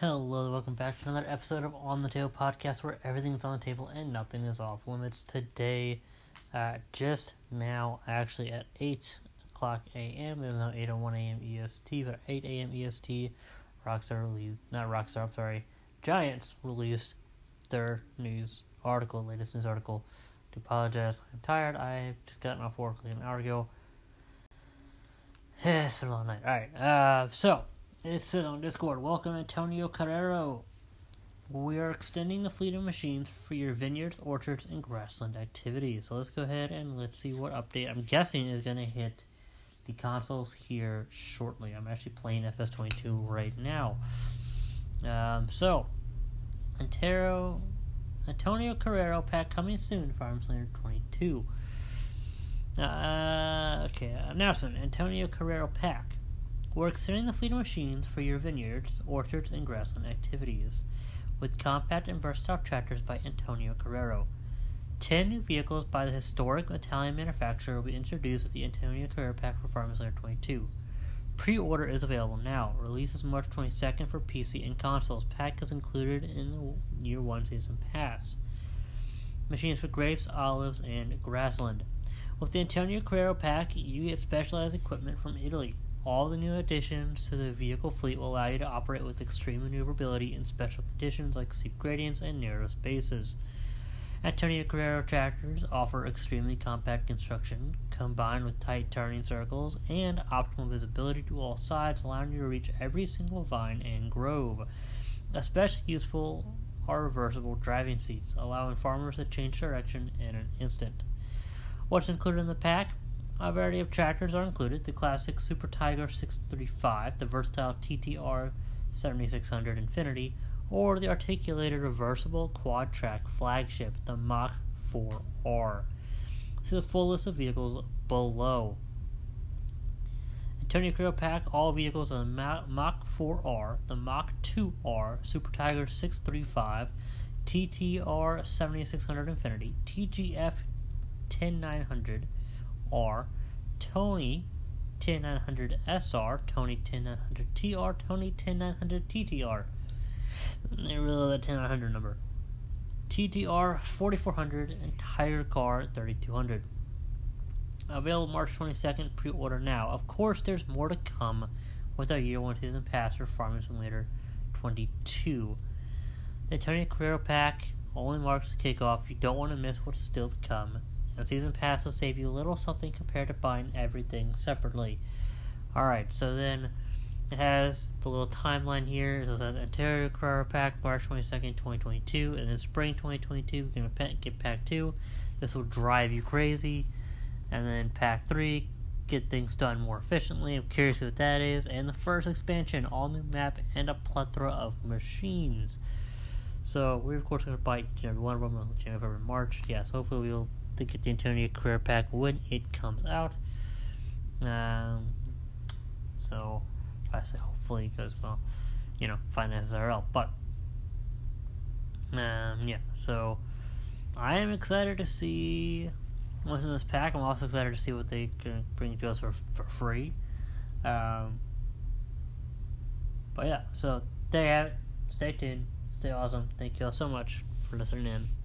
Hello, welcome back to another episode of On the Table podcast where everything's on the table and nothing is off limits. Today, uh, just now, actually at 8 o'clock a.m., was now 8.01 a.m. EST, but 8 a.m. EST, Rockstar released, not Rockstar, I'm sorry, Giants released their news article, latest news article. To apologize, I'm tired. I've just gotten off work like an hour ago. it's been a long night. Alright, uh, so, it says on Discord, welcome Antonio Carraro. We are extending the fleet of machines for your vineyards, orchards, and grassland activities. So let's go ahead and let's see what update I'm guessing is going to hit the consoles here shortly. I'm actually playing FS22 right now. Um, so, Antero, Antonio Carraro pack coming soon, Farm Slayer 22. Uh, okay, announcement Antonio Carraro pack. We're extending the fleet of machines for your vineyards, orchards, and grassland activities with compact and versatile tractors by Antonio Carraro. Ten new vehicles by the historic Italian manufacturer will be introduced with the Antonio Carraro pack for Farmers Layer 22. Pre-order is available now. Release is March 22nd for PC and consoles. Pack is included in the Year 1 Season Pass. Machines for grapes, olives, and grassland. With the Antonio Carraro pack, you get specialized equipment from Italy. All the new additions to the vehicle fleet will allow you to operate with extreme maneuverability in special conditions like steep gradients and narrow spaces. Antonio Carraro tractors offer extremely compact construction, combined with tight turning circles and optimal visibility to all sides, allowing you to reach every single vine and grove. Especially useful are reversible driving seats, allowing farmers to change direction in an instant. What's included in the pack? A variety of tractors are included the classic Super Tiger 635, the versatile TTR 7600 Infinity, or the articulated reversible quad track flagship, the Mach 4R. See the full list of vehicles below. Antonio Carraro Pack, all vehicles on the Mach 4R, the Mach 2R, Super Tiger 635, TTR 7600 Infinity, TGF 10900 R, Tony 10900 SR, Tony 10900 TR, Tony 10900 TTR. They really love that 10900 number. TTR 4400 and Tigrecar 3200. Available March 22nd, pre order now. Of course, there's more to come with our year one season pass for Farming Simulator 22. The Tony Carraro pack only marks the kickoff. You don't want to miss what's still to come. And season pass will save you a little something compared to buying everything separately. Alright, so then it has the little timeline here. So it says Antonio Carraro Pack, March 22nd, 2022. And then spring 2022, we're going to get Pack 2. This will drive you crazy. And then Pack 3, get things done more efficiently. I'm curious what that is. And the first expansion, all new map and a plethora of machines. So we're of course going to buy every one of them in March. Yes, hopefully we'll get the Antonio Carraro Pack when it comes out. Um, so I say hopefully because well, you know, finances are up. But um, yeah, so I am excited to see what's in this pack. I'm also excited to see what they can bring to us for for free. Um, but yeah, so there you have it. Stay tuned. Stay awesome. Thank you all so much for listening in.